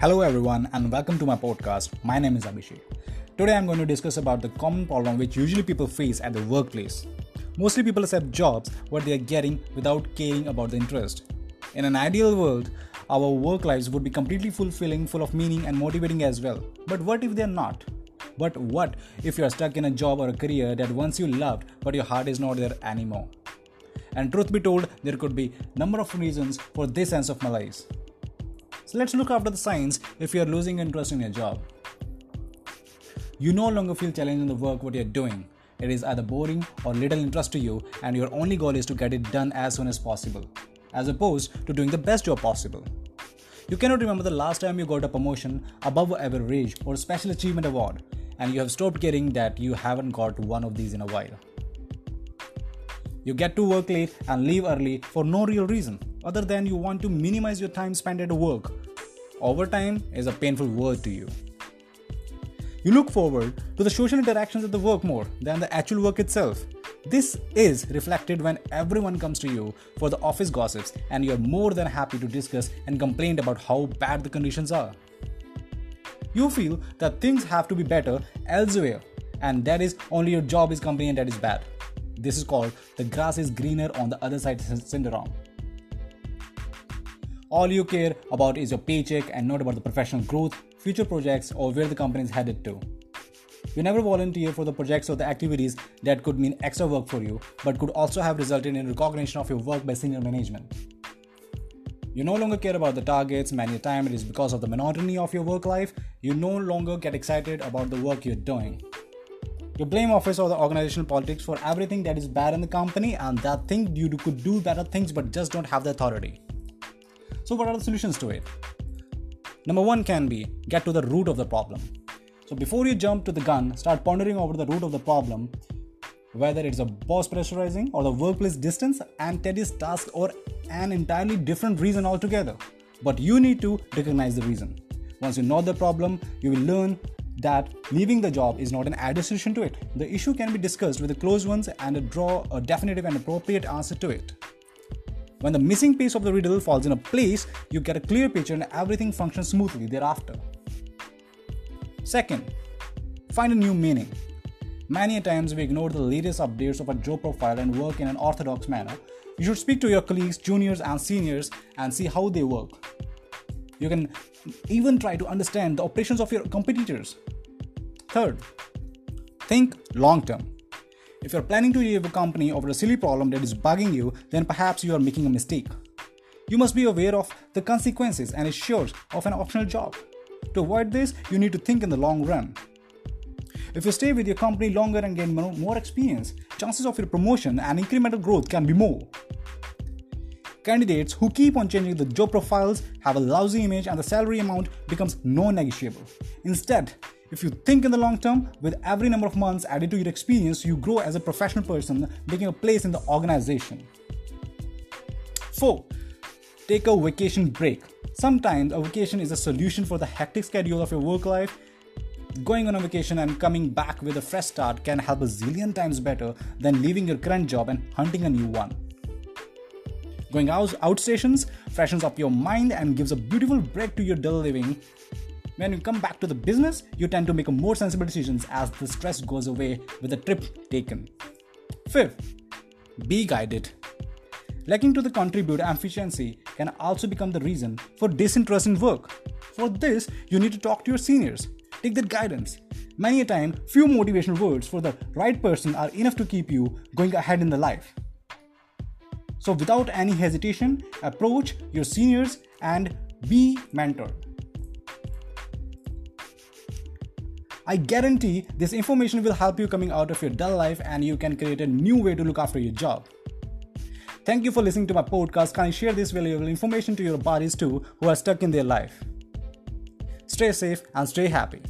Hello everyone and welcome to my podcast. My name is Abhishek. Today I'm going to discuss about the common problem which usually people face at the workplace. Mostly people accept jobs what they are getting without caring about the interest. In an ideal world, our work lives would be completely fulfilling, full of meaning and motivating as well. But what if they're not? But what if you are stuck in a job or a career that once you loved but your heart is not there anymore? And truth be told, there could be number of reasons for this sense of malaise. So let's look after the signs if you are losing interest in your job. You no longer feel challenged in the work what you're doing. It is either boring or little interest to you, and your only goal is to get it done as soon as possible, as opposed to doing the best job possible. You cannot remember the last time you got a promotion above average or special achievement award, and you have stopped caring that you haven't got one of these in a while. You get to work late and leave early for no real reason other than you want to minimize your time spent at work. Overtime is a painful word to you. You look forward to the social interactions at the work more than the actual work itself. This is reflected when everyone comes to you for the office gossips and you are more than happy to discuss and complain about how bad the conditions are. You feel that things have to be better elsewhere and that is only your job is complaining that is bad. This is called the grass is greener on the other side syndrome. All you care about is your paycheck and not about the professional growth, future projects, or where the company is headed to. You never volunteer for the projects or the activities that could mean extra work for you, but could also have resulted in recognition of your work by senior management. You no longer care about the targets, many times it is because of the monotony of your work life, you no longer get excited about the work you're doing. You blame office or the organizational politics for everything that is bad in the company and that think you could do better things but just don't have the authority. So, what are the solutions to it? Number one can be get to the root of the problem. So, before you jump to the gun, start pondering over the root of the problem, whether it's a boss pressurizing or the workplace distance and tedious task or an entirely different reason altogether. But you need to recognize the reason. Once you know the problem, you will learn that leaving the job is not an added solution to it. The issue can be discussed with the close ones and draw a definitive and appropriate answer to it. When the missing piece of the riddle falls in a place, you get a clear picture and everything functions smoothly thereafter. Second, find a new meaning. Many times we ignore the latest updates of a job profile and work in an orthodox manner. You should speak to your colleagues, juniors, and seniors and see how they work. You can even try to understand the operations of your competitors. Third, think long term. If you're planning to leave a company over a silly problem that is bugging you, then perhaps you are making a mistake. You must be aware of the consequences and issues of an optional job. To avoid this, you need to think in the long run. If you stay with your company longer and gain more experience, chances of your promotion and incremental growth can be more. Candidates who keep on changing the job profiles have a lousy image and the salary amount becomes non negotiable. Instead, if you think in the long term, with every number of months added to your experience, you grow as a professional person, making a place in the organization. 4. Take a vacation break. Sometimes a vacation is a solution for the hectic schedule of your work life. Going on a vacation and coming back with a fresh start can help a zillion times better than leaving your current job and hunting a new one. Going out outstations freshens up your mind and gives a beautiful break to your dull living when you come back to the business, you tend to make more sensible decisions as the stress goes away with the trip taken. Fifth, be guided. Lacking to the contribute efficiency can also become the reason for disinterest in work. For this, you need to talk to your seniors. Take their guidance. Many a time, few motivational words for the right person are enough to keep you going ahead in the life. So, without any hesitation, approach your seniors and be mentored. I guarantee this information will help you coming out of your dull life and you can create a new way to look after your job. Thank you for listening to my podcast. Can you share this valuable information to your buddies too who are stuck in their life? Stay safe and stay happy.